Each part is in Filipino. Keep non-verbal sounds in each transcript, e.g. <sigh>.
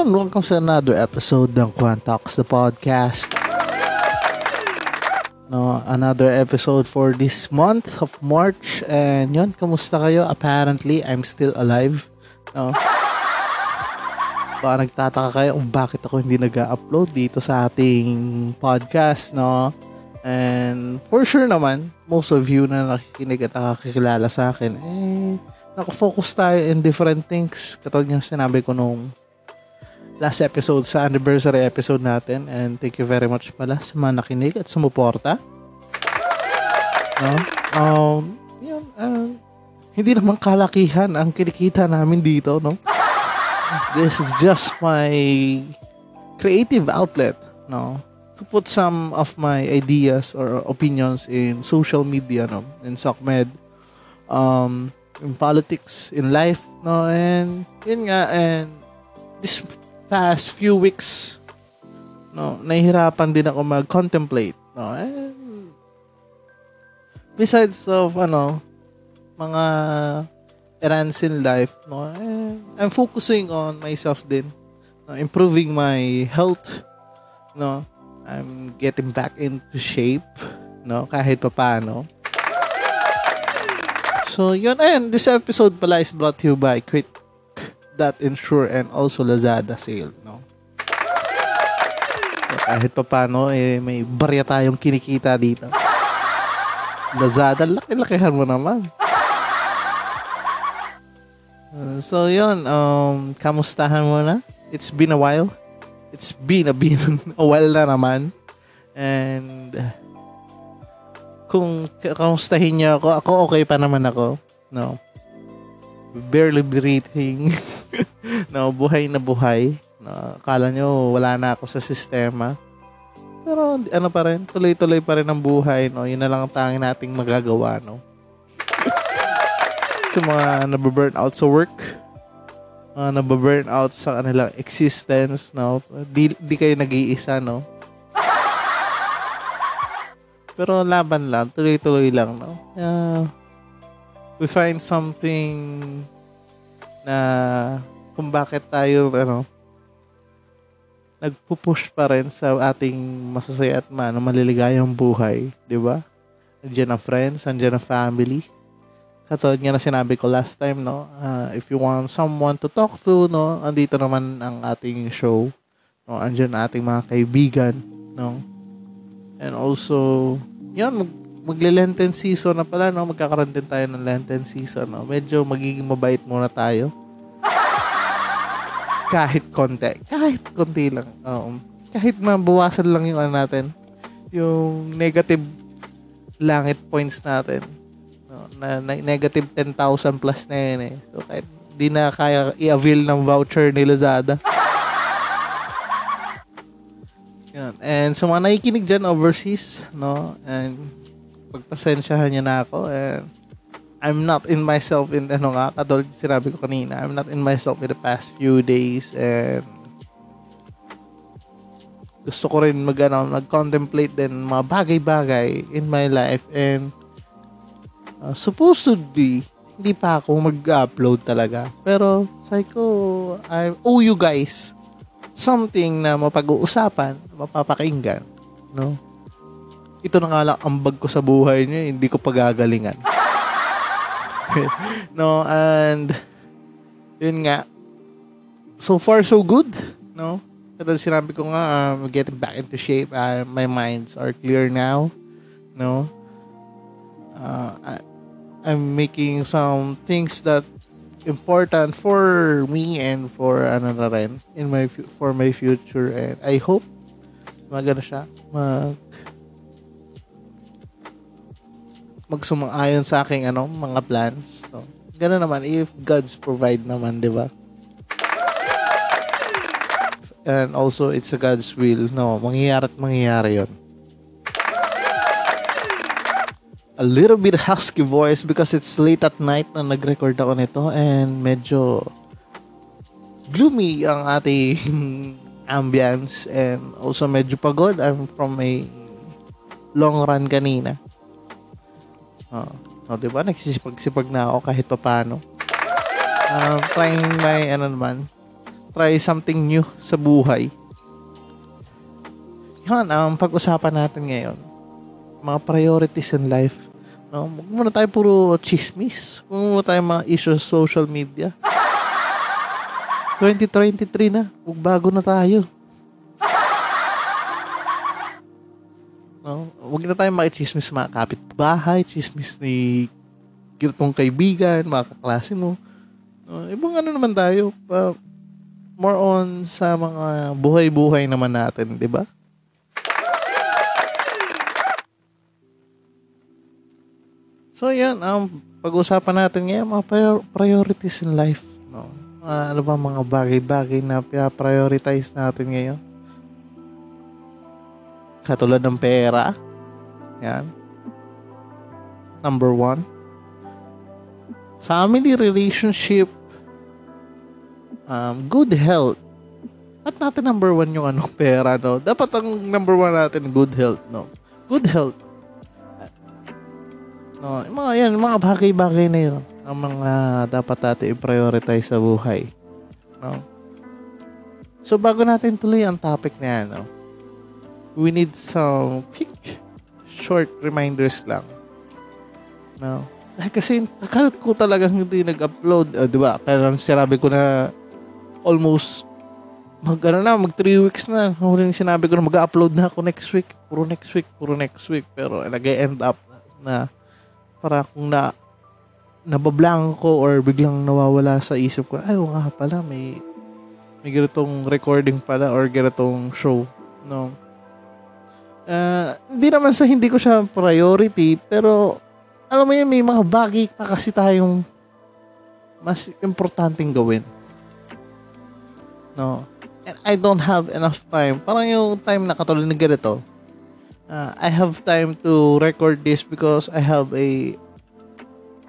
Yun, welcome sa another episode ng Quan the podcast. No, another episode for this month of March. And yun, kamusta kayo? Apparently, I'm still alive. No? Baka nagtataka kayo kung bakit ako hindi nag-upload dito sa ating podcast, no? And for sure naman, most of you na nakikinig at nakakilala sa akin, eh, nakafocus tayo in different things. Katulad yung sinabi ko nung last episode sa anniversary episode natin and thank you very much pala sa mga nakinig at sumuporta. No? Um, yun, uh, hindi naman kalakihan ang kinikita namin dito, no? This is just my creative outlet, no? To put some of my ideas or opinions in social media, no? In SOCMED, um, in politics, in life, no? And, yun nga, and this past few weeks, no, nahihirapan din ako mag-contemplate, no, and besides of, ano, mga errands in life, no, and I'm focusing on myself din, no, improving my health, no, I'm getting back into shape, no, kahit pa paano. So, yun, and this episode pala is brought to you by Quit that Insure and also Lazada sale, no? So, kahit pa paano, eh, may barya tayong kinikita dito. Lazada, laki-lakihan mo naman. Uh, so, yun, um, kamustahan mo na? It's been a while. It's been a, been <laughs> a while na naman. And, kung kamustahin niyo ako, ako okay pa naman ako. No? Barely breathing. <laughs> no, buhay na buhay. No, akala nyo wala na ako sa sistema. Pero ano pa rin, tuloy-tuloy pa rin ang buhay, no. Yun na lang ang tanging nating magagawa, no. sa mga nababurn out sa work, mga nababurn out sa kanilang existence, no. Di, di kayo nag-iisa, no. Pero laban lang, tuloy-tuloy lang, no. Uh, we find something na kung bakit tayo ano nagpupush pa rin sa ating masasaya at man, maliligayang buhay, di ba? Andiyan ang friends, andiyan ang family. Katulad nga na sinabi ko last time, no? Uh, if you want someone to talk to, no? Andito naman ang ating show. No? Andiyan ang ating mga kaibigan, no? And also, yan, mag magle-Lenten season na pala, no? Magkakaroon din tayo ng Lenten season, no? Medyo magiging mabait muna tayo. <laughs> Kahit konti. Kahit konti lang. Um, kahit mabawasan lang yung ano natin. Yung negative langit points natin. No? Na, na negative 10,000 plus na yun eh. So, kahit di na kaya i-avail ng voucher ni Lazada. <laughs> Yan. And sa mga nakikinig dyan overseas, no? And pagpasensyahan niyo na ako and I'm not in myself in ano nga, katulad sinabi ko kanina, I'm not in myself in the past few days and gusto ko rin mag, ano, mag-contemplate din mga bagay-bagay in my life and uh, supposed to be hindi pa ako mag-upload talaga. Pero sabi ko, I owe you guys something na mapag-uusapan, mapapakinggan, no? Ito na nga lang ambag ko sa buhay niyo, hindi ko pagagalingan. <laughs> no, and yun nga, so far so good, no? Katulad sinabi ko nga, I'm getting back into shape. Uh, my minds are clear now, no? Uh, I, I'm making some things that important for me and for ano na rin in my for my future and I hope magano siya mag magsumang-ayon sa aking ano mga plans no Ganun naman if God's provide naman di ba and also it's a God's will no mangyayari at mangyayari yon a little bit husky voice because it's late at night na nag-record ako nito and medyo gloomy ang ating <laughs> ambience and also medyo pagod. I'm from a long run kanina. Oh, oh diba? Nagsisipag-sipag na ako kahit papano. Uh, trying my, ano naman, try something new sa buhay. Yan, ang um, pag-usapan natin ngayon, mga priorities in life No, huwag muna tayo puro chismis. Huwag muna tayo mga issues social media. 2023 na. Huwag bago na tayo. No, huwag na tayo makichismis mga kapitbahay, chismis ni girtong kaibigan, mga kaklase mo. No, ibang ano naman tayo, uh, more on sa mga buhay-buhay naman natin, di ba? So, yan. Um, pag-usapan natin ngayon, mga priorities in life. No? Uh, ano ba mga bagay-bagay na prioritize natin ngayon? Katulad ng pera. Yan. Number one. Family relationship. Um, good health. At natin number one yung ano, <laughs> pera, no? Dapat ang number one natin, good health, no? Good health No, mga yan, mga bagay-bagay na yun ang mga dapat natin i-prioritize sa buhay. No? So, bago natin tuloy ang topic na yan, no? we need some quick, short reminders lang. No? Ay, kasi nakalat ko talagang hindi nag-upload. Uh, di ba? Kaya sinabi ko na almost mag ano na, mag 3 weeks na. Huling sinabi ko na mag-upload na ako next week. Puro next week, puro next week. Pero nag-end up na para kung na nabablang ko or biglang nawawala sa isip ko, ay, nga pala, may may ganitong recording pala or ganitong show. No? Uh, hindi naman sa hindi ko siya priority, pero alam mo yun, may mga bagay pa kasi tayong mas importanteng gawin. No? And I don't have enough time. Parang yung time na katulad ng ganito, uh, I have time to record this because I have a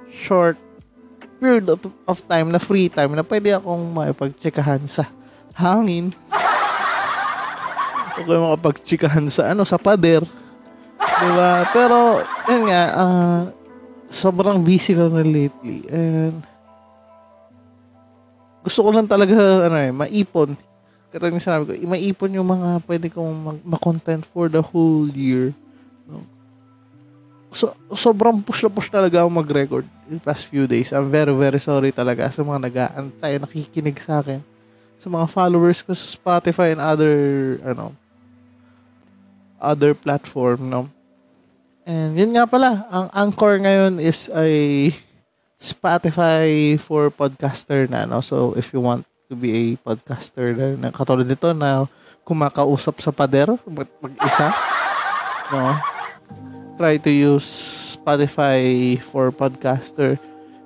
short period of, time na free time na pwede akong makipagtsikahan sa hangin. Okay makapagtsikahan sa ano, sa pader. Diba? Pero, yun nga, uh, sobrang busy ko na lately. And, gusto ko lang talaga, ano eh, maipon katulad ng sinabi ko, maipon yung mga pwede kong mag- for the whole year. No? So, sobrang push na push talaga ako mag-record in past few days. I'm very, very sorry talaga sa mga nag-aantay, nakikinig sa akin. Sa mga followers ko sa Spotify and other, ano, other platform, no? And yun nga pala, ang Anchor ngayon is a Spotify for podcaster na, no? So, if you want to be a podcaster na, na katulad nito na kumakausap sa pader mag, mag-isa. No? Try to use Spotify for podcaster.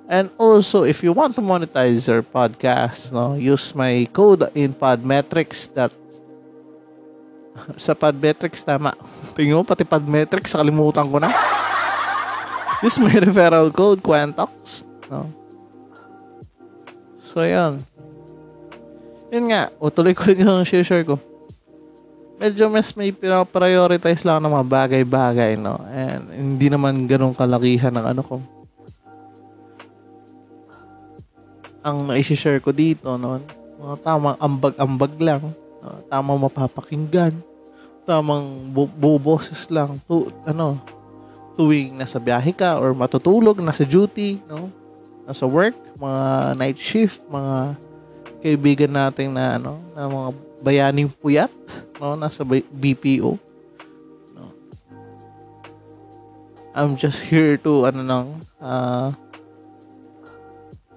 And also, if you want to monetize your podcast, no, use my code in Podmetrics that sa Podmetrics, tama. Tingin mo, pati Podmetrics, kalimutan ko na. Use my referral code, Quantox. No? So, yan yun nga, o tuloy ko rin yung share ko. Medyo mas may prioritize lang ng mga bagay-bagay, no? And hindi naman ganun kalakihan ng ano ko. Ang na-share ko dito, no? Mga tamang ambag-ambag lang. No? Tamang mapapakinggan. Tamang bu- buboses lang. Tu- ano, tuwing nasa biyahe ka or matutulog, nasa duty, no? Nasa work, mga night shift, mga kaibigan natin na ano, na mga bayaning puyat, no, nasa BPO. No. I'm just here to ano nang uh,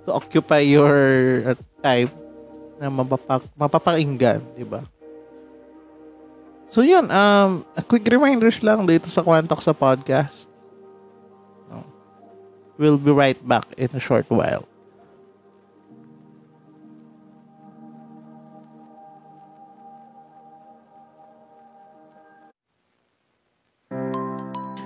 to occupy your uh, time na mapapak mapapakinggan, di ba? So yun, um, a quick reminders lang dito sa Quantox sa podcast. We'll be right back in a short while.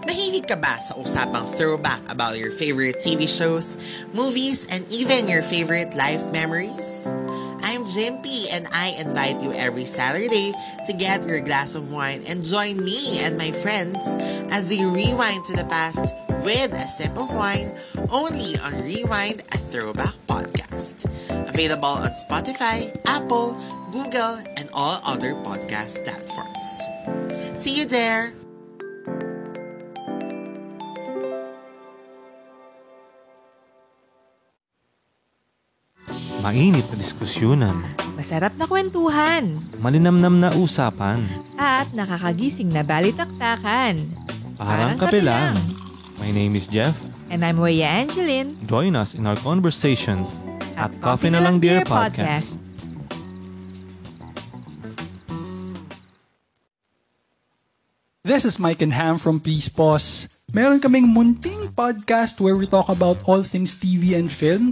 Mahilig ka ba sa usapang throwback about your favorite TV shows, movies, and even your favorite life memories? I'm Jimpy and I invite you every Saturday to get your glass of wine and join me and my friends as we rewind to the past with a sip of wine only on Rewind a Throwback Podcast. Available on Spotify, Apple, Google, and all other podcast platforms. See you there! Mainit na diskusyonan, Masarap na kwentuhan malinamnam na usapan, at nakakagising na balitaktakan. parang kape lang. My name is Jeff. And I'm Weya Angeline Join us in our conversations at Coffee na Lang Dear Podcast. This is Mike and Ham from Please Pause. Meron kaming munting podcast where we talk about all things TV and film.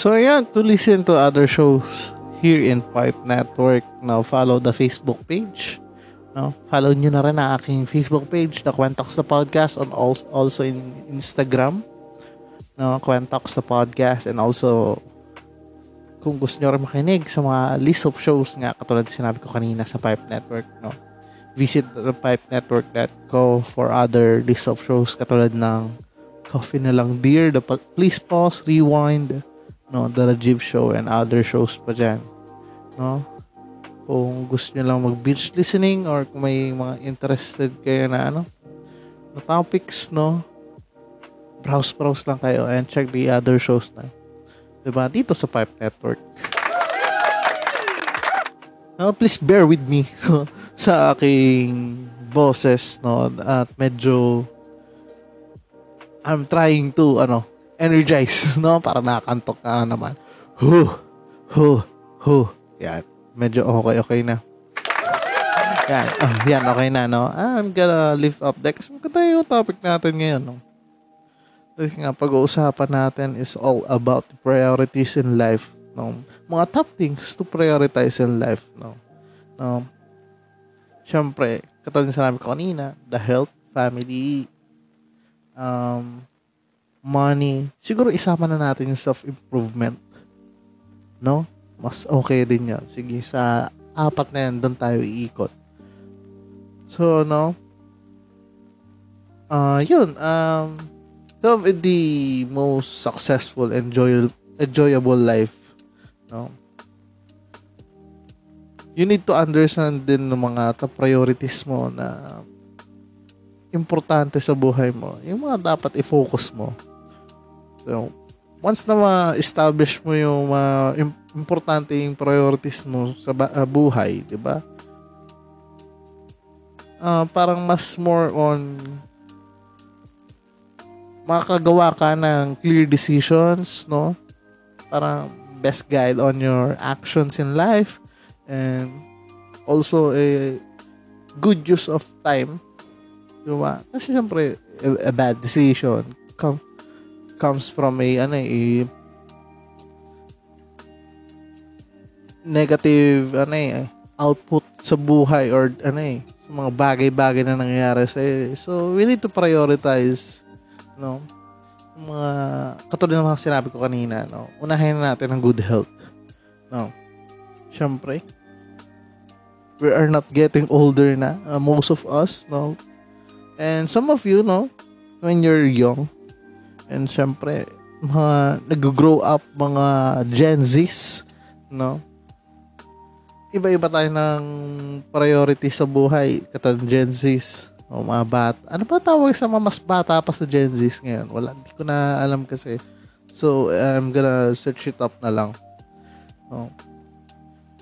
So ayan, to listen to other shows here in Pipe Network, now follow the Facebook page. No, follow nyo na rin ang aking Facebook page, The Kwentox the Podcast, on also, in Instagram. No, Kwentox the Podcast, and also kung gusto nyo rin makinig sa mga list of shows nga, katulad sinabi ko kanina sa Pipe Network, no, visit the pipenetwork.co for other list of shows katulad ng Coffee na lang Dear, the Please Pause, Rewind, no, The Rajiv Show and other shows pa dyan. No? Kung gusto nyo lang mag-binge listening or kung may mga interested kayo na ano, na topics, no? Browse-browse lang kayo and check the other shows na. Diba? Dito sa Pipe Network. No, please bear with me <laughs> sa aking boses, no? At medyo I'm trying to, ano, energize, <laughs> no? Para nakakantok ka naman. Huh, huh, huh. Yan. Medyo okay, okay na. Yan. Oh, yan, okay na, no? Ah, I'm gonna lift up that. Kasi maganda yung topic natin ngayon, no? Kasi nga, pag-uusapan natin is all about priorities in life, no? Mga top things to prioritize in life, no? No? Siyempre, katulad ng sinabi ko kanina, the health, family, um, money, siguro isama na natin yung self-improvement. No? Mas okay din yan. Sige, sa apat na yan, doon tayo iikot. So, no? Uh, yun, um, to have the most successful, enjoy, enjoyable life, no? You need to understand din ng mga priorities mo na importante sa buhay mo. Yung mga dapat i-focus mo. So, once na ma-establish mo yung uh, importante yung priorities mo sa ba- uh, buhay, di ba? Uh, parang mas more on makagawa ka ng clear decisions, no? Parang best guide on your actions in life and also a good use of time. Diba? Kasi syempre, a, a bad decision come, comes from a, ano, a negative, ano eh, output sa buhay or, ano eh, sa mga bagay-bagay na nangyayari sa So, we need to prioritize, no? mga katulad ng mga sinabi ko kanina, no? Unahin natin ang good health. No. Syempre, we are not getting older na, uh, most of us, no? And some of you, no, when you're young, and syempre, mga nag-grow up, mga Gen Zs, no? Iba-iba tayo ng priority sa buhay, katulad Gen Zs o mga bata. Ano ba tawag sa mga mas bata pa sa Gen Z ngayon? Wala, hindi ko na alam kasi. So, I'm gonna search it up na lang. No.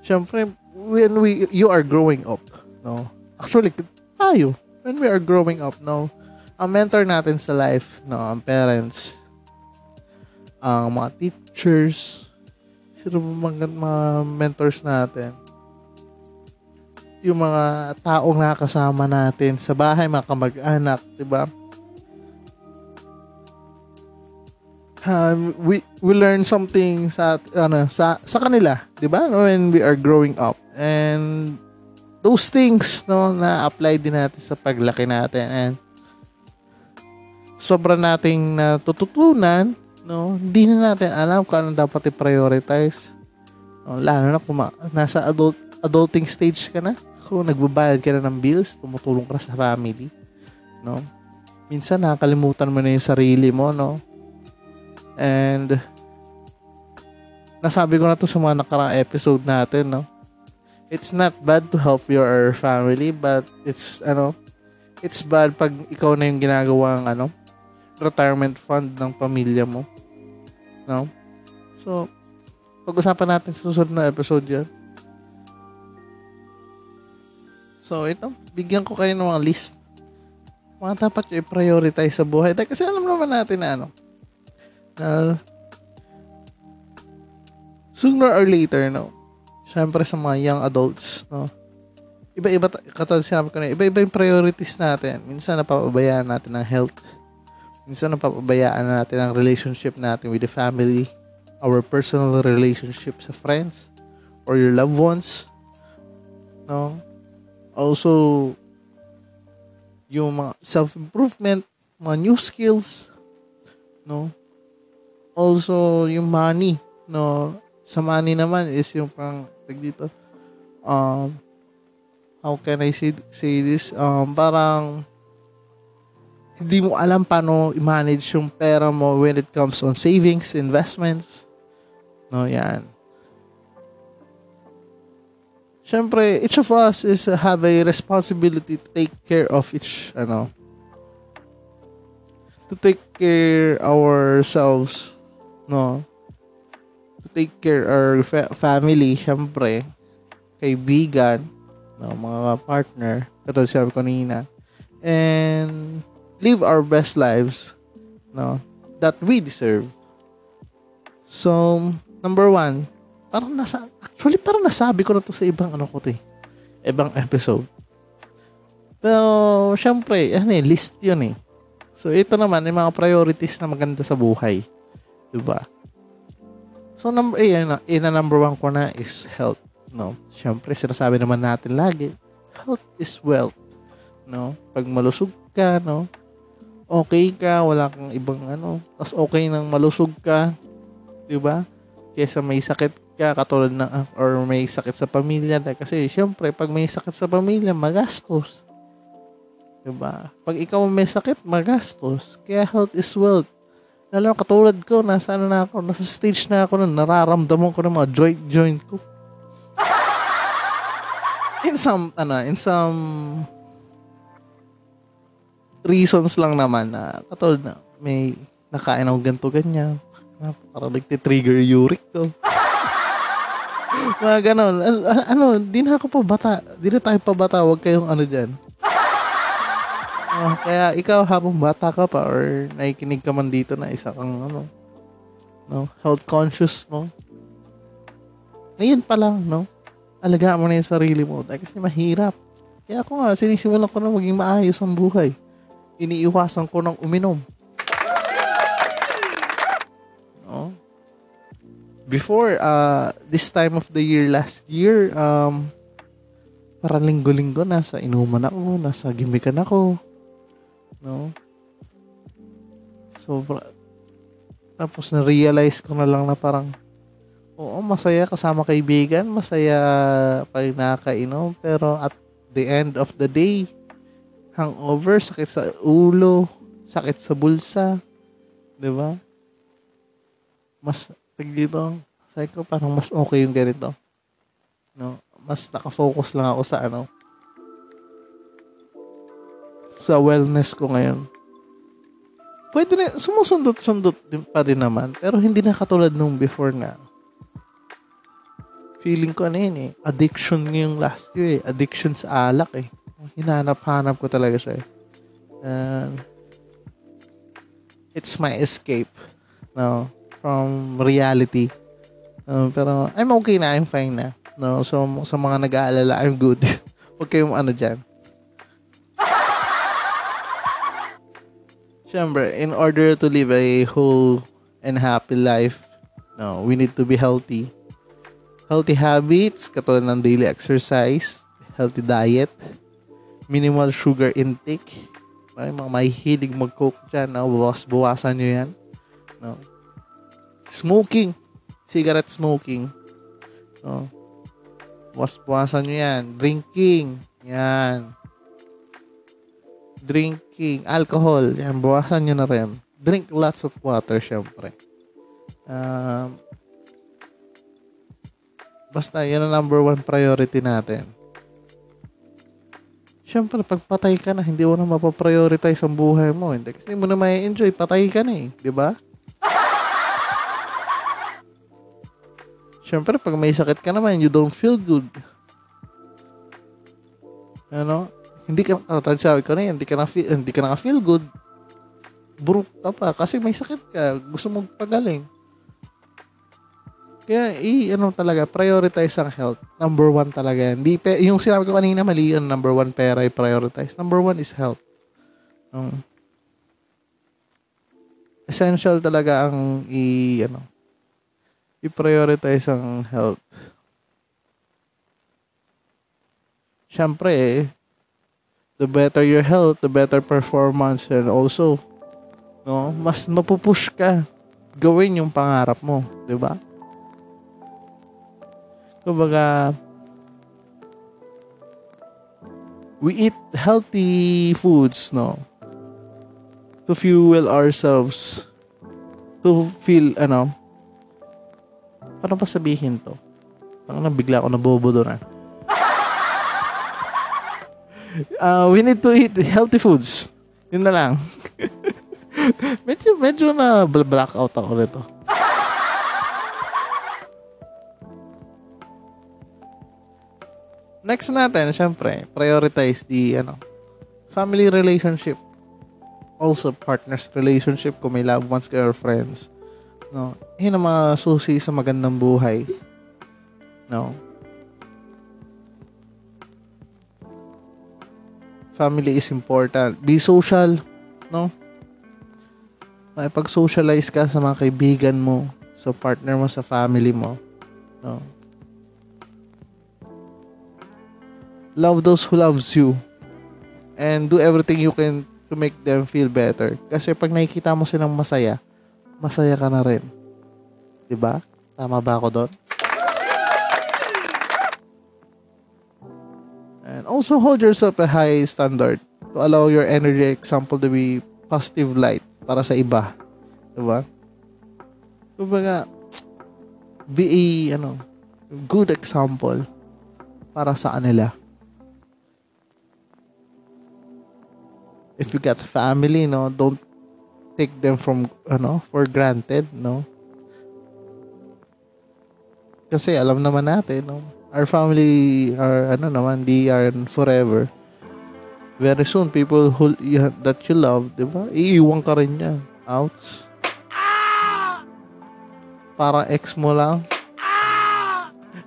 Siyempre, when we, you are growing up, no? Actually, tayo, when we are growing up, no? Ang mentor natin sa life, no? Ang parents, ang mga teachers, sino mga, mga mentors natin? yung mga taong nakasama natin sa bahay, mga kamag-anak, di ba? Um, we we learn something sa ano sa sa kanila, 'di ba? When we are growing up. And those things no na apply din natin sa paglaki natin and sobra nating natututunan, no? Hindi na natin alam kung ano dapat i-prioritize. No, lalo na kung nasa adult adulting stage ka na kung nagbabayad ka na ng bills, tumutulong ka sa family, no? Minsan nakakalimutan mo na yung sarili mo, no? And nasabi ko na to sa mga nakaraang episode natin, no? It's not bad to help your family, but it's ano, it's bad pag ikaw na yung ginagawa ng ano, retirement fund ng pamilya mo. No? So, pag-usapan natin sa susunod na episode yan. So, ito, bigyan ko kayo ng mga list. Mga dapat yung i-prioritize sa buhay. Dahil kasi alam naman natin na ano, na sooner or later, no, syempre sa mga young adults, no, iba-iba, katulad sinabi ko na, iba-iba yung priorities natin. Minsan napapabayaan natin ang health. Minsan napapabayaan natin ang relationship natin with the family, our personal relationship sa friends, or your loved ones. No? Also, yung mga self-improvement, mga new skills, no? Also, yung money, no? Sa money naman is yung pang, tag dito, um, how can I say, say this? Um, parang, hindi mo alam paano i-manage yung pera mo when it comes on savings, investments. No, yan. Siyempre, each of us is uh, have a responsibility to take care of each, ano, to take care ourselves, no? To take care our fa- family, syempre, kaibigan, no, mga partner, katulad sabi ko kanina, and live our best lives, no, that we deserve. So, number one, parang nasa, actually parang nasabi ko na to sa ibang ano ko to eh. Ibang episode. Pero, syempre, ano eh, list yun eh. So, ito naman, yung mga priorities na maganda sa buhay. Diba? So, number, eh, na, eh, na number one ko na is health. No? Syempre, sinasabi naman natin lagi, health is wealth. No? Pag malusog ka, no? Okay ka, wala kang ibang ano. Tapos okay nang malusog ka. Diba? Kesa may sakit ka katulad na or may sakit sa pamilya kasi syempre pag may sakit sa pamilya magastos. 'Di ba? Pag ikaw may sakit, magastos. Kaya health is wealth. Lalo katulad ko, nasa ano na ako, nasa stage na ako na nararamdaman ko ng mga joint joint ko. In some, ano, in some reasons lang naman na katulad na may nakain ako ganito ganyan. Parang nagtitrigger uric ko. <laughs> Mga ganon. Ano, di na ako pa bata. Di na tayo pa bata. Huwag kayong ano dyan. Ah, kaya ikaw habang bata ka pa or nakikinig ka man dito na isa kang ano, no, health conscious, no? Ngayon pa lang, no? Alagaan mo na yung sarili mo dahil kasi mahirap. Kaya ako nga, sinisimulan ko na maging maayos ang buhay. Iniiwasan ko ng uminom. No? Before, uh, this time of the year, last year, um, parang linggo-linggo, nasa inuman ako, nasa gimikan ako. No? Sobra. Tapos na-realize ko na lang na parang, oo, masaya kasama kaibigan, masaya pag nakakainom, pero at the end of the day, hangover, sakit sa ulo, sakit sa bulsa, di ba? Mas, tag dito, sabi ko, parang mas okay yung ganito. No? Mas nakafocus lang ako sa ano, sa wellness ko ngayon. Pwede na, sumusundot-sundot din pa din naman, pero hindi na katulad nung before na. Feeling ko ano yun eh, addiction ngayong last year eh, addiction sa alak eh. Hinanap-hanap ko talaga siya eh. And, it's my escape no, from reality. Uh, pero I'm okay na, I'm fine na. No, so sa mga nag-aalala, I'm good. <laughs> Huwag kayong ano dyan. <laughs> Siyempre, in order to live a whole and happy life, no, we need to be healthy. Healthy habits, katulad ng daily exercise, healthy diet, minimal sugar intake. May mga mahihilig mag-coke dyan, no? Bawas-bawasan nyo yan. No? Smoking. Cigarette smoking. No? Bawas-bawasan nyo yan. Drinking. Yan drinking, alcohol, yan, bawasan nyo na rin. Drink lots of water, syempre. Um, basta, yan ang number one priority natin. Syempre, pag patay ka na, hindi mo na mapaprioritize ang buhay mo. Hindi kasi mo na may enjoy, patay ka na eh. Di ba? <laughs> Syempre, pag may sakit ka naman, you don't feel good. Ano? hindi ka, oh, sabi ko na yan, hindi ka na, feel, hindi ka na feel good, broke ka pa kasi may sakit ka, gusto mong pagaling. Kaya, i, ano talaga, prioritize ang health. Number one talaga. Hindi, pe, yung sinabi ko kanina, mali yun. Number one, pera, i-prioritize. Number one is health. Um, essential talaga ang i, ano, i-prioritize ang health. Siyempre, the better your health, the better performance and also no, mas mapupush ka gawin yung pangarap mo, 'di ba? Kumbaga we eat healthy foods, no? To fuel ourselves. To feel, ano, paano pa sabihin to? Parang nabigla ako nabobo doon, ah uh, <laughs> we need to eat healthy foods. Yun na lang. <laughs> medyo, medyo na blackout ako nito. Next natin, syempre, prioritize the, ano, family relationship. Also, partners relationship kung may loved ones kayo or friends. No? Yun ang mga susi sa magandang buhay. No? family is important. Be social, no? Makipag-socialize ka sa mga kaibigan mo, sa partner mo, sa family mo. No? Love those who loves you. And do everything you can to make them feel better. Kasi pag nakikita mo silang masaya, masaya ka na rin. 'Di ba? Tama ba ako doon? And also hold yourself a high standard to allow your energy example to be positive light para sa iba. Diba? Kumbaga, be a, ano, good example para sa kanila. If you got family, no, don't take them from, ano, for granted, no? Kasi alam naman natin, no, our family are ano naman, they are forever. very soon, people who you, that you love, di ba? Iiwan ka rin yan. Outs. Para ex mo lang.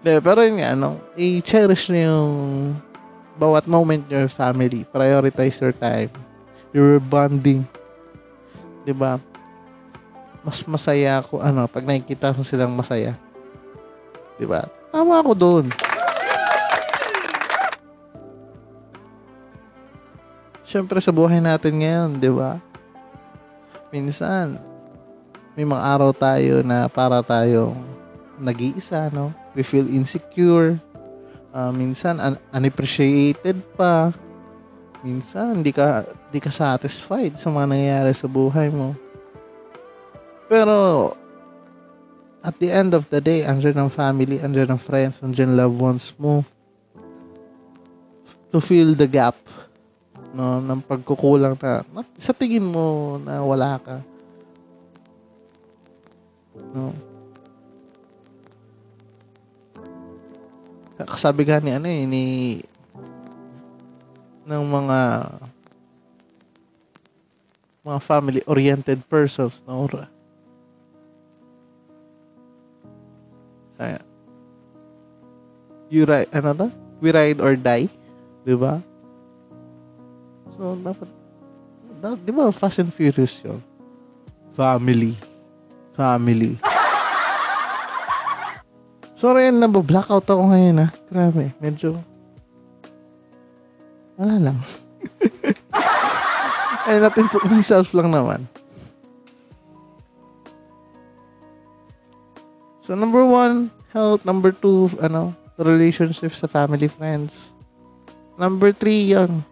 Di, pero yun nga, ano, i-cherish nyo yung bawat moment your family. Prioritize your time. Your bonding. Di ba? Mas masaya ako, ano, pag nakikita mo silang masaya. Di ba? Tama ako doon. Siyempre sa buhay natin ngayon, di ba? Minsan, may mga araw tayo na para tayong nag-iisa, no? We feel insecure. Uh, minsan, un- unappreciated pa. Minsan, hindi ka, hindi ka satisfied sa mga nangyayari sa buhay mo. Pero, at the end of the day, andyan ang family, andyan ang friends, andyan loved ones mo. To fill the gap no ng pagkukulang na, sa tingin mo na wala ka. No. Kasabi ka ni ano eh ni ng mga mga family oriented persons no Saya. You ride, ano to? We ride or die. Di ba? So, dapat, da, di ba Fast and Furious yun? Family. Family. Sorry, nabo-blackout ako ngayon ha. Grabe, medyo, wala lang. <laughs> Ay, natin to myself lang naman. So, number one, health. Number two, ano, relationships sa family, friends. Number three, yun,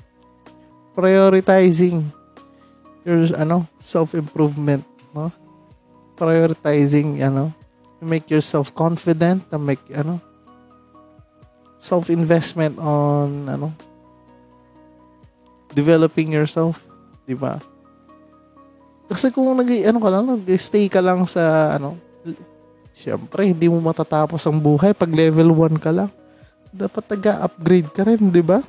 prioritizing your, ano, self-improvement, no? Prioritizing, ano, to make yourself confident, to make, ano, self-investment on, ano, developing yourself, di ba? Kasi kung nag, ano ka lang, nag-stay ka lang sa, ano, Siyempre, hindi mo matatapos ang buhay pag level 1 ka lang. Dapat nag-upgrade ka rin, di ba?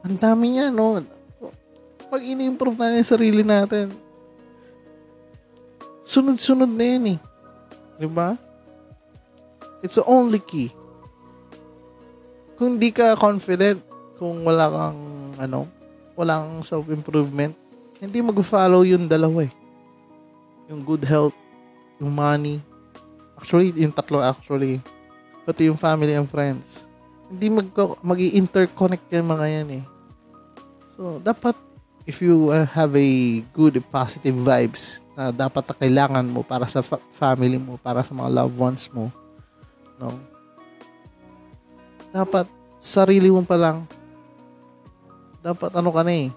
Ang dami niya, no? Pag ini-improve natin yung sarili natin, sunod-sunod na yun eh. Di ba? It's the only key. Kung di ka confident, kung wala kang, ano, wala kang self-improvement, hindi mag-follow yung dalawa eh. Yung good health, yung money. Actually, yung tatlo actually. Pati yung family and friends. Hindi mag mag-interconnect yung mga yan eh. So, dapat if you uh, have a good positive vibes na dapat na kailangan mo para sa fa- family mo, para sa mga loved ones mo, no? Dapat sarili mo pa lang dapat ano ka na eh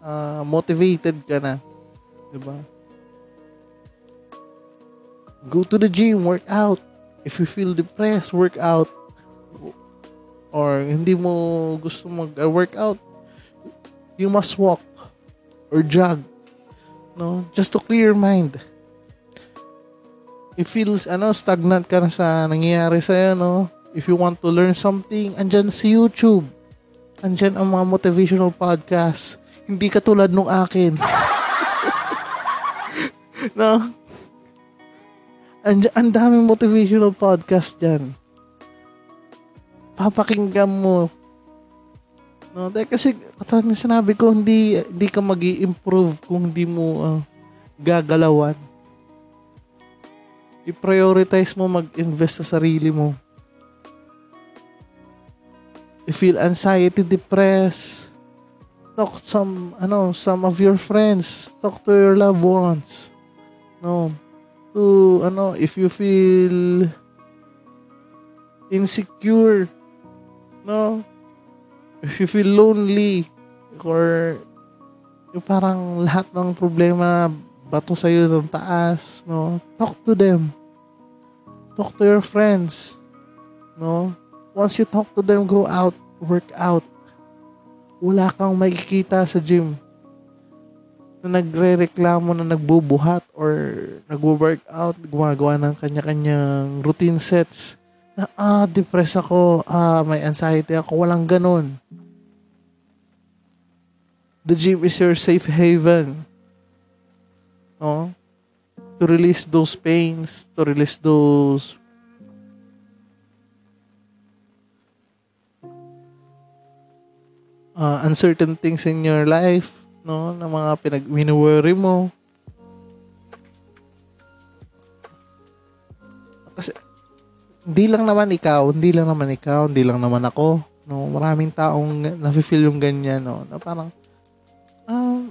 uh, motivated ka na. 'Di ba? Go to the gym, work out. If you feel depressed, work out. Or hindi mo gusto mag-workout, you must walk or jog. No? Just to clear your mind. If feels ano stagnant ka na sa nangyayari sa no? If you want to learn something, andyan si YouTube. Andyan ang mga motivational podcast. Hindi katulad nung akin. <laughs> no? And, ang daming motivational podcast dyan. Papakinggan mo. No, dahil kasi katulad ng sinabi ko, hindi, hindi ka mag improve kung hindi mo uh, gagalawan. I-prioritize mo mag-invest sa sarili mo. You feel anxiety, depressed, talk some, ano, some of your friends, talk to your loved ones. No, to, ano, if you feel insecure, no, if you feel lonely, or yung parang lahat ng problema bato sa'yo ng taas, no, talk to them. Talk to your friends, no. Once you talk to them, go out, work out. Wala kang makikita sa gym na nagre-reklamo na nagbubuhat or nagwo-workout, gumagawa ng kanya-kanyang routine sets. na, ah, depressed ako, ah, may anxiety ako. Walang ganun. The gym is your safe haven. No? To release those pains, to release those uh, uncertain things in your life, no? Na mga pinag worry mo. Kasi hindi lang naman ikaw, hindi lang naman ikaw, hindi lang naman ako, no? Maraming taong nafe-feel yung ganyan, no? Na parang um,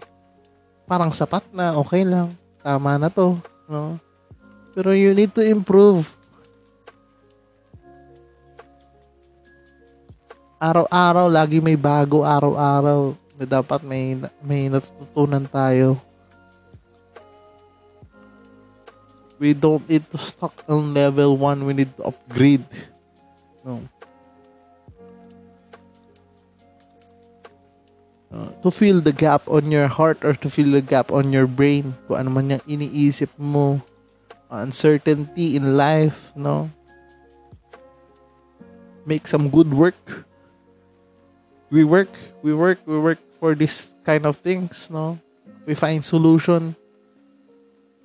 parang sapat na, okay lang, tama na to, no? Pero you need to improve araw-araw lagi may bago araw-araw na dapat may may natutunan tayo. We don't need to stuck on level 1. We need to upgrade. No. To fill the gap on your heart or to fill the gap on your brain kung ano man yung iniisip mo uncertainty in life no make some good work we work, we work, we work for this kind of things, no? We find solution.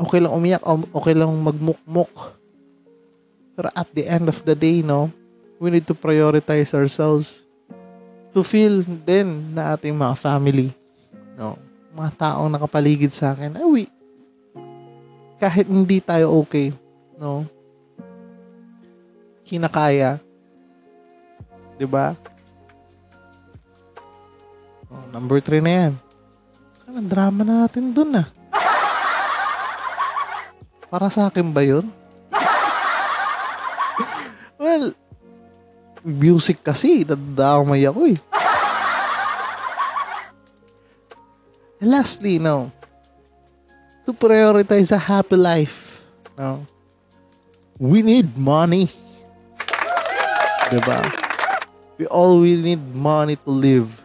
Okay lang umiyak, okay lang magmukmuk. Pero at the end of the day, no, we need to prioritize ourselves to feel din na ating mga family, no, mga taong nakapaligid sa akin, ay, we, kahit hindi tayo okay, no, kinakaya, 'di ba? Oh, number 3 na yan. Ano drama natin dun ah. Para sa akin ba yun? <laughs> well, music kasi, nadamay ako eh. Lastly, no, to prioritize a happy life, no, we need money. Diba? We all we need money to live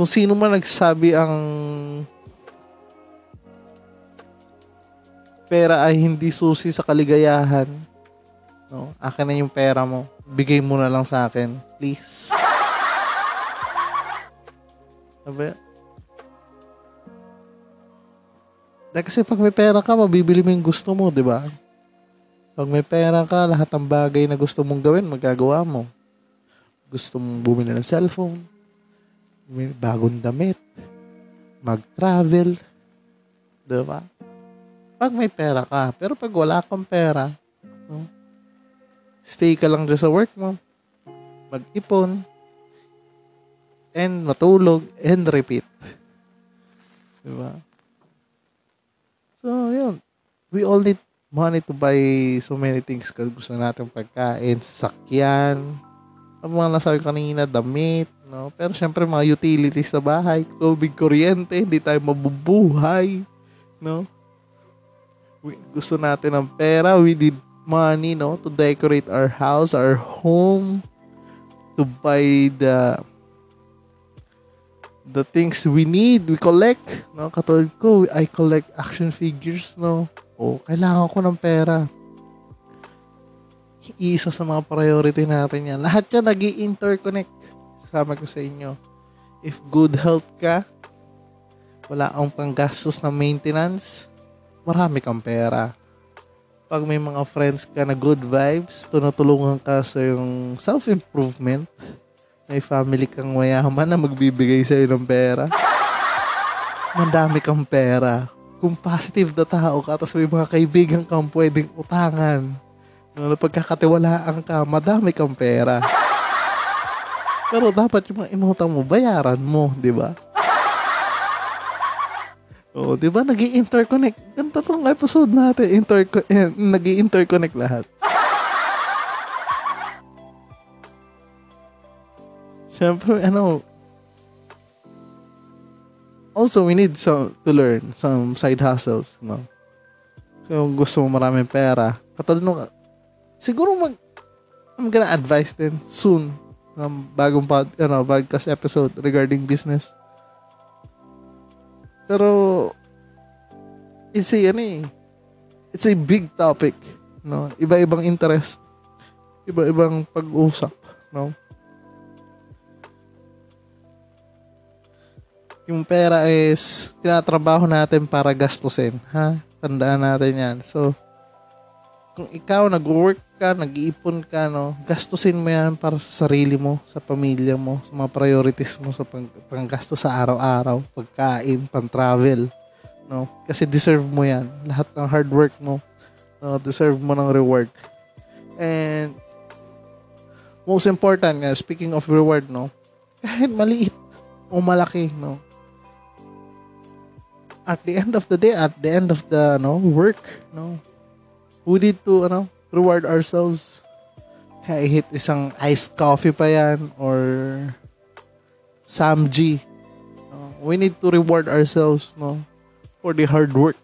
kung sino man nagsabi ang pera ay hindi susi sa kaligayahan, no? Akin na yung pera mo. Bigay mo na lang sa akin, please. Sabi? Dahil kasi pag may pera ka, mabibili mo yung gusto mo, di ba? Pag may pera ka, lahat ng bagay na gusto mong gawin, magagawa mo. Gusto mong bumili ng cellphone, bagong damit, mag-travel, di ba? Pag may pera ka, pero pag wala kang pera, no? stay ka lang dyan sa work mo, mag-ipon, and matulog, and repeat. Di ba? So, yun. We all need money to buy so many things kasi gusto natin pagkain, sakyan, ang mga nasabi kanina, damit, No? Pero syempre mga utilities sa bahay, tubig, kuryente, hindi tayo mabubuhay. No? We, gusto natin ng pera, we need money, no? To decorate our house, our home, to buy the the things we need, we collect, no? Katulad ko, I collect action figures, no? O, kailangan ko ng pera. Isa sa mga priority natin yan. Lahat yan nag interconnect sabi ko sa inyo, if good health ka, wala kang panggastos na maintenance, marami kang pera. Pag may mga friends ka na good vibes, tunutulungan ka sa yung self-improvement, may family kang mayaman na magbibigay sa'yo ng pera, mandami kang pera. Kung positive na tao ka, tapos may mga kaibigan kang pwedeng utangan, na pagkakatiwalaan ka, madami kang pera. Pero dapat yung mga inutang mo, bayaran mo, di ba? Oo, oh, di ba? nag interconnect Ganda tong episode natin. Interco- eh, nag interconnect lahat. Siyempre, ano, also, we need some, to learn some side hustles, no? Kung gusto mo maraming pera, katulad nung, siguro mag, I'm gonna advise din soon ng bagong pod, ano, podcast episode regarding business. Pero it's a ano eh, it's a big topic, no? Iba-ibang interest. iba-ibang pag-usap, no? Yung pera is tinatrabaho natin para gastusin, ha? Tandaan natin yan. So, kung ikaw nag-work ka, nag-iipon ka, no, gastusin mo yan para sa sarili mo, sa pamilya mo, sa mga priorities mo, sa pang, panggasto sa araw-araw, pagkain, pang-travel, no? Kasi deserve mo yan. Lahat ng hard work mo, no, deserve mo ng reward. And, most important nga, speaking of reward, no, kahit maliit o malaki, no, at the end of the day, at the end of the no work, no, we need to ano, reward ourselves. Kahit isang iced coffee pa yan or Samji. No, we need to reward ourselves no for the hard work.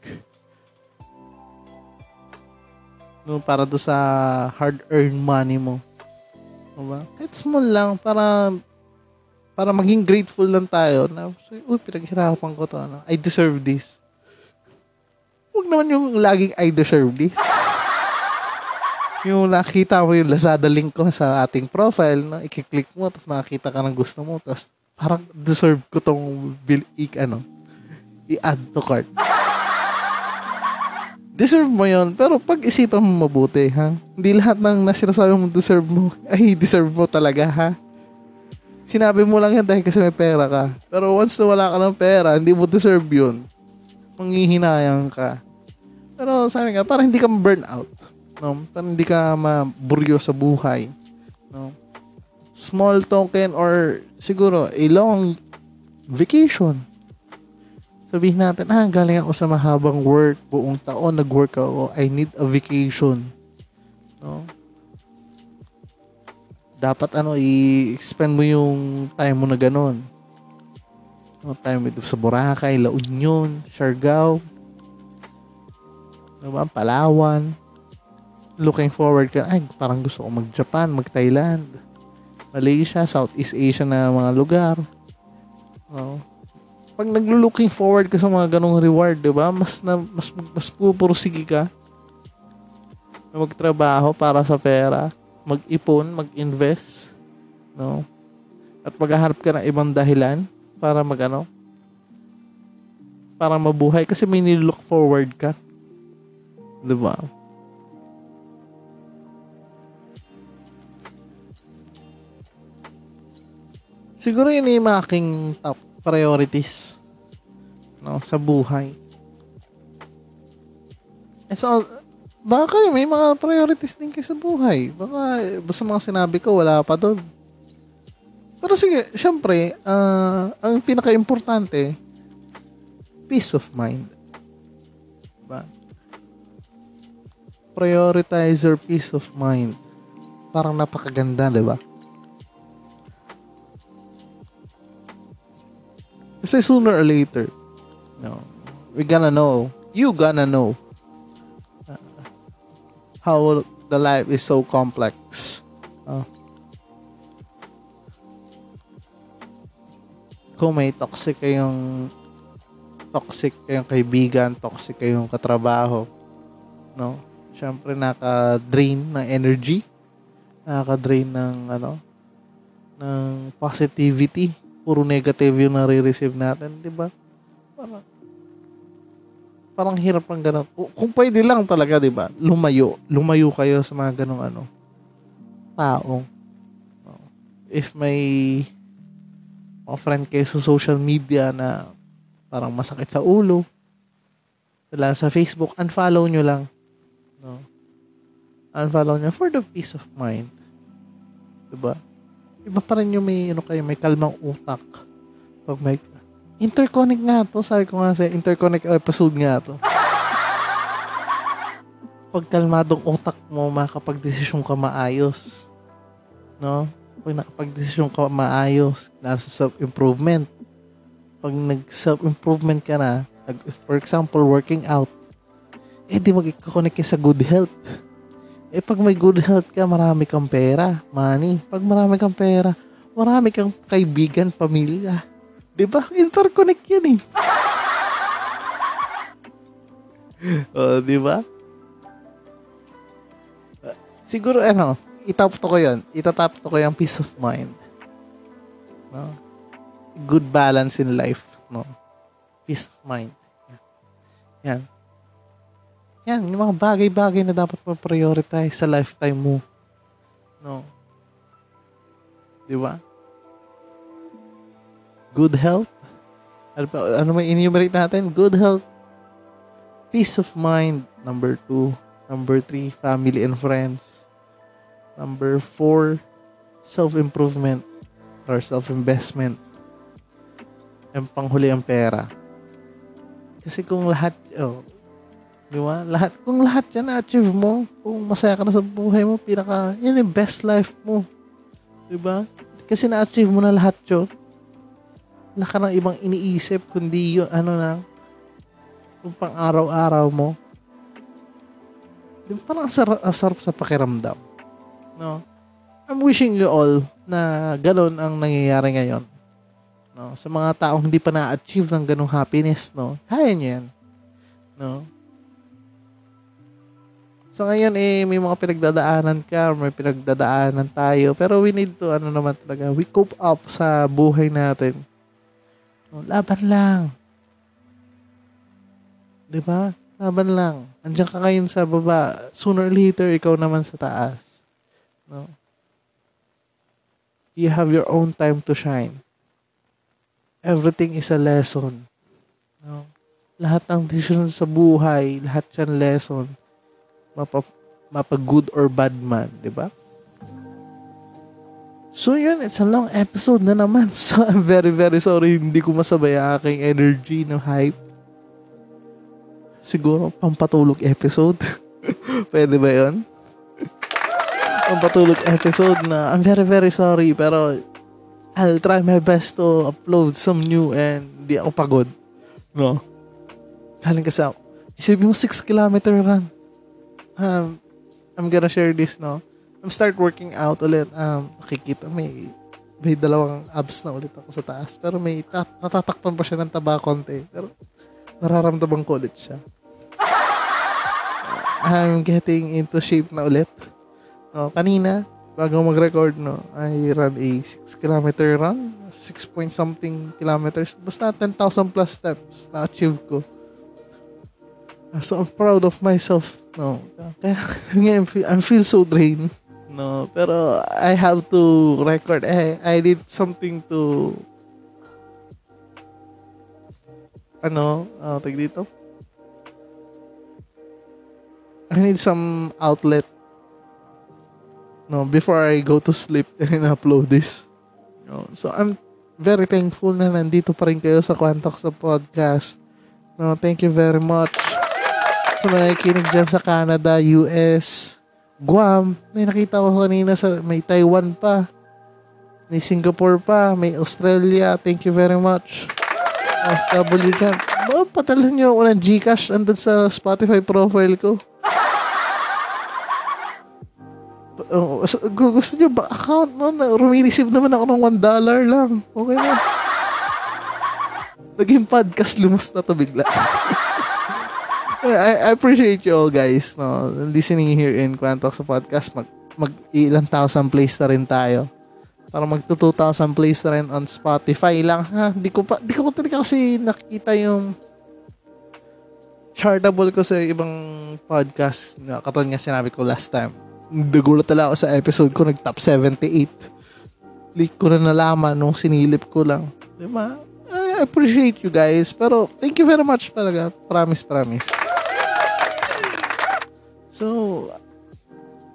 No, para do sa hard-earned money mo. Diba? Kahit small lang para para maging grateful lang tayo na, uy, pinaghirapan ko to. Ano? I deserve this. Huwag naman yung laging I deserve this. yung nakita mo yung Lazada link ko sa ating profile, no? ikiklik mo, tapos makakita ka ng gusto mo, tapos parang deserve ko tong bill, i, ano, i-add to cart. Deserve mo yon pero pag-isipan mo mabuti, ha? Hindi lahat ng nasinasabi mo deserve mo, <laughs> ay deserve mo talaga, ha? sinabi mo lang yan dahil kasi may pera ka. Pero once na wala ka ng pera, hindi mo deserve yun. Manghihinayang ka. Pero sabi nga, para hindi ka ma-burn out. No? Para hindi ka maburyo sa buhay. No? Small token or siguro a long vacation. Sabihin natin, ah, galing ako sa mahabang work, buong taon nag-work ako, I need a vacation. No? dapat ano, i-spend mo yung time mo na ganun. No, time dito sa Boracay, La Union, Siargao, diba? Palawan. Looking forward ka, ay, parang gusto ko mag-Japan, mag-Thailand, Malaysia, Southeast Asia na mga lugar. No? Pag naglo-looking forward ka sa mga ganong reward, di ba? Mas, na, mas, mas pupursige ka na magtrabaho para sa pera mag-ipon, mag-invest, no? At maghahanap ka ng ibang dahilan para magano para mabuhay kasi may nilook forward ka. 'Di ba? Siguro yun yung aking top priorities no, sa buhay. It's all, baka kayo may mga priorities din kayo sa buhay. Baka basta mga sinabi ko, wala pa doon. Pero sige, syempre, uh, ang pinaka-importante, peace of mind. Diba? Prioritize your peace of mind. Parang napakaganda, di ba? Kasi sooner or later, no, we gonna know, you gonna know how the life is so complex. Uh, kung may toxic kayong toxic kayong kaibigan, toxic kayong katrabaho, no? Syempre naka-drain ng energy, naka-drain ng ano, ng positivity. Puro negative yung nare-receive natin, di ba? Parang parang hirap ng ganun. Kung pwede lang talaga, di ba? Lumayo. Lumayo kayo sa mga ganung ano, taong. If may mga friend kayo sa social media na parang masakit sa ulo, wala sa Facebook, unfollow nyo lang. No? Unfollow nyo for the peace of mind. Diba? Iba pa rin yung may, ano kayo, may kalmang utak. Pag may Interconnect nga to. Sabi ko nga sa interconnect episode nga to. Pag kalmadong utak mo, makapag-desisyon ka maayos. No? Pag nakapag-desisyon ka maayos, nasa self-improvement. Pag nag-self-improvement ka na, for example, working out, eh di mag-connect ka sa good health. Eh pag may good health ka, marami kang pera, money. Pag marami kang pera, marami kang kaibigan, pamilya Di ba? Interconnect yan eh. <laughs> oh, di ba? Siguro ano, itap to ko yun. Itatap to ko yung peace of mind. No? Good balance in life. No? Peace of mind. Yan. Yan, yung mga bagay-bagay na dapat mo prioritize sa lifetime mo. No? Di ba? Good health. Ano, pa, ano may enumerate natin? Good health. Peace of mind. Number two. Number three, family and friends. Number four, self-improvement or self-investment. Yung panghuli ang pera. Kasi kung lahat, oh, di ba? Lahat, kung lahat yan na-achieve mo, kung masaya ka na sa buhay mo, pinaka, yan yung best life mo. Di ba? Kasi na-achieve mo na lahat yun. Wala ka ng ibang iniisip, kundi yun, ano na, yung pang araw-araw mo. Di ba parang asar- asarap sa pakiramdam. No? I'm wishing you all na ganun ang nangyayari ngayon. No? Sa mga taong hindi pa na-achieve ng ganung happiness, no? Kaya niyo yan. No? So ngayon eh may mga pinagdadaanan ka, may pinagdadaanan tayo, pero we need to ano naman talaga, we cope up sa buhay natin. Laban lang. 'Di ba? Laban lang. Andiyan ka ngayon sa baba, sooner or later ikaw naman sa taas. No? You have your own time to shine. Everything is a lesson. No? Lahat ng decisions sa buhay, lahat yan lesson mapa, mapa good or bad man, di ba? So yun, it's a long episode na naman. <laughs> So I'm very very sorry hindi ko masabay ang aking energy ng hype. Siguro pampatulog episode. <laughs> Pwede ba yun? <laughs> pampatulog episode na I'm very very sorry pero I'll try my best to upload some new and di ako pagod. No? Galing kasi ako. Isipin mo 6 kilometer run um, I'm gonna share this, no? I'm start working out ulit. Um, nakikita, may, may dalawang abs na ulit ako sa taas. Pero may, tat, natatakpan pa siya ng taba konti. Pero, nararamdaman ko ulit siya. <laughs> I'm getting into shape na ulit. No, kanina, bago mag-record, no, I ran a 6 kilometer run. 6 point something kilometers. Basta 10,000 plus steps na achieve ko. So, I'm proud of myself No. Kaya <laughs> ngayon, I feel so drained. No, pero I have to record. Eh, I need something to ano, uh, tag dito. I need some outlet. No, before I go to sleep <laughs> and upload this. No, so I'm very thankful na nandito pa rin kayo sa Quantox sa podcast. No, thank you very much sa nakikinig dyan sa Canada, US, Guam. May nakita ko kanina sa may Taiwan pa. May Singapore pa. May Australia. Thank you very much. FW dyan. Ba, patalan nyo ako ng Gcash andun sa Spotify profile ko. Oh, gusto nyo ba account mo na rumireceive naman ako ng $1 dollar lang. Okay na. Naging podcast lumos na to bigla. <laughs> I, appreciate you all guys no? Listening here in Quantox sa podcast mag mag ilang thousand plays na rin tayo. Para magto 2,000 plays na rin on Spotify lang ha? Di ko pa di ko talaga kasi nakita yung chartable ko sa ibang podcast na katulad nga sinabi ko last time. Nagulat talaga ako sa episode ko nag top 78 leak ko na nalaman nung sinilip ko lang. Di ba? I appreciate you guys pero thank you very much talaga. Promise promise So,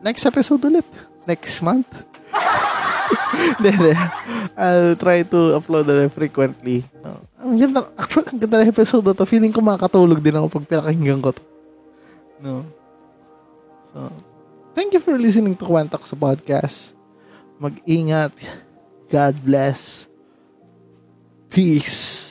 next episode ulit. Next month. <laughs> I'll try to upload ulit frequently. Ang ganda, actually, ang ganda ng episode na to. Feeling ko makakatulog din ako pag pinakinggan ko to. No. So, thank you for listening to Kwantak sa podcast. Mag-ingat. God bless. Peace.